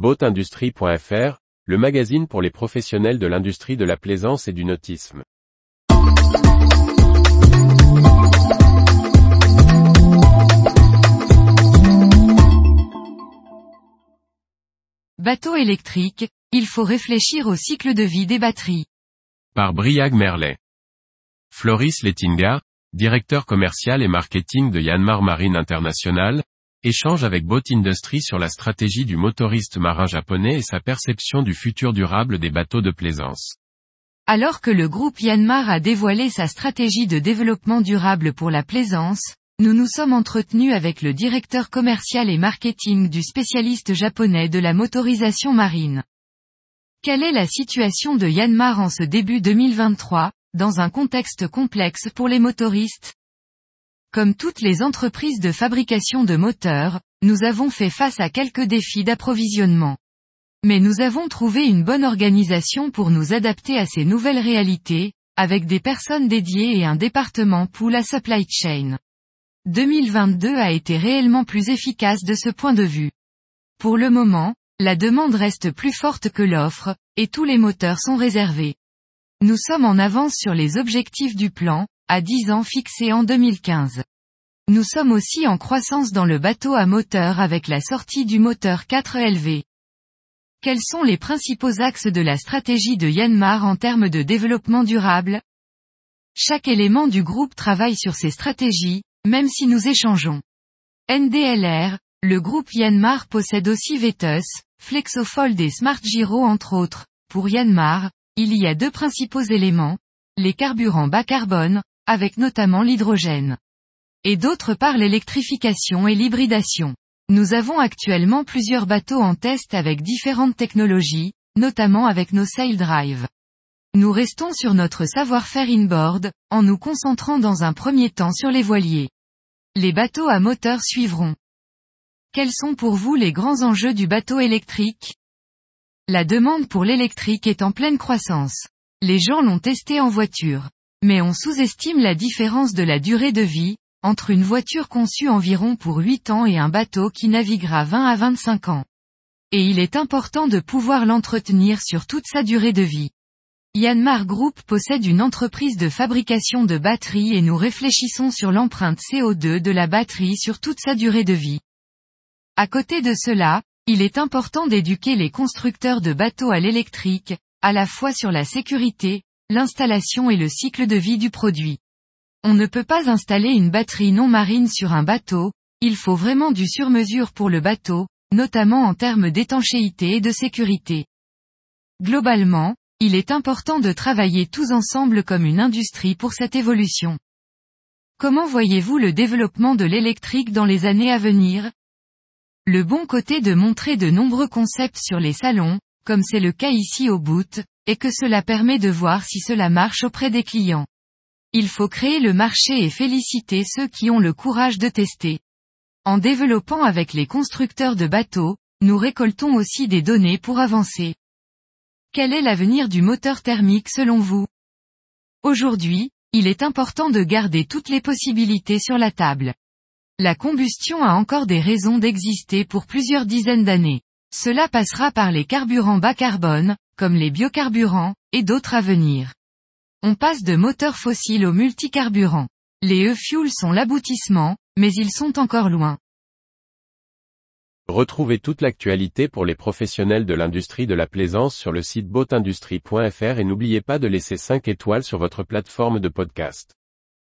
Boatindustrie.fr, le magazine pour les professionnels de l'industrie de la plaisance et du nautisme. Bateau électrique, il faut réfléchir au cycle de vie des batteries. Par Briag Merlet. Floris Lettinga, directeur commercial et marketing de Yanmar Marine International, échange avec Boat Industry sur la stratégie du motoriste marin japonais et sa perception du futur durable des bateaux de plaisance. Alors que le groupe Yanmar a dévoilé sa stratégie de développement durable pour la plaisance, nous nous sommes entretenus avec le directeur commercial et marketing du spécialiste japonais de la motorisation marine. Quelle est la situation de Yanmar en ce début 2023, dans un contexte complexe pour les motoristes? Comme toutes les entreprises de fabrication de moteurs, nous avons fait face à quelques défis d'approvisionnement. Mais nous avons trouvé une bonne organisation pour nous adapter à ces nouvelles réalités, avec des personnes dédiées et un département pour la supply chain. 2022 a été réellement plus efficace de ce point de vue. Pour le moment, la demande reste plus forte que l'offre, et tous les moteurs sont réservés. Nous sommes en avance sur les objectifs du plan, à 10 ans fixés en 2015. Nous sommes aussi en croissance dans le bateau à moteur avec la sortie du moteur 4LV. Quels sont les principaux axes de la stratégie de Yanmar en termes de développement durable? Chaque élément du groupe travaille sur ses stratégies, même si nous échangeons. NDLR, le groupe Yanmar possède aussi Vetus, Flexofold et Smart Giro entre autres. Pour Yanmar, il y a deux principaux éléments, les carburants bas carbone, avec notamment l'hydrogène. Et d'autre part l'électrification et l'hybridation. Nous avons actuellement plusieurs bateaux en test avec différentes technologies, notamment avec nos sail drive. Nous restons sur notre savoir-faire inboard, en nous concentrant dans un premier temps sur les voiliers. Les bateaux à moteur suivront. Quels sont pour vous les grands enjeux du bateau électrique? La demande pour l'électrique est en pleine croissance. Les gens l'ont testé en voiture. Mais on sous-estime la différence de la durée de vie, entre une voiture conçue environ pour 8 ans et un bateau qui naviguera 20 à 25 ans. Et il est important de pouvoir l'entretenir sur toute sa durée de vie. Yanmar Group possède une entreprise de fabrication de batteries et nous réfléchissons sur l'empreinte CO2 de la batterie sur toute sa durée de vie. À côté de cela, il est important d'éduquer les constructeurs de bateaux à l'électrique, à la fois sur la sécurité, l'installation et le cycle de vie du produit. On ne peut pas installer une batterie non marine sur un bateau, il faut vraiment du sur-mesure pour le bateau, notamment en termes d'étanchéité et de sécurité. Globalement, il est important de travailler tous ensemble comme une industrie pour cette évolution. Comment voyez-vous le développement de l'électrique dans les années à venir? Le bon côté de montrer de nombreux concepts sur les salons, comme c'est le cas ici au boot, est que cela permet de voir si cela marche auprès des clients. Il faut créer le marché et féliciter ceux qui ont le courage de tester. En développant avec les constructeurs de bateaux, nous récoltons aussi des données pour avancer. Quel est l'avenir du moteur thermique selon vous? Aujourd'hui, il est important de garder toutes les possibilités sur la table. La combustion a encore des raisons d'exister pour plusieurs dizaines d'années. Cela passera par les carburants bas carbone, comme les biocarburants, et d'autres à venir. On passe de moteurs fossiles aux multicarburants. Les e-fuels sont l'aboutissement, mais ils sont encore loin. Retrouvez toute l'actualité pour les professionnels de l'industrie de la plaisance sur le site boatindustrie.fr et n'oubliez pas de laisser 5 étoiles sur votre plateforme de podcast.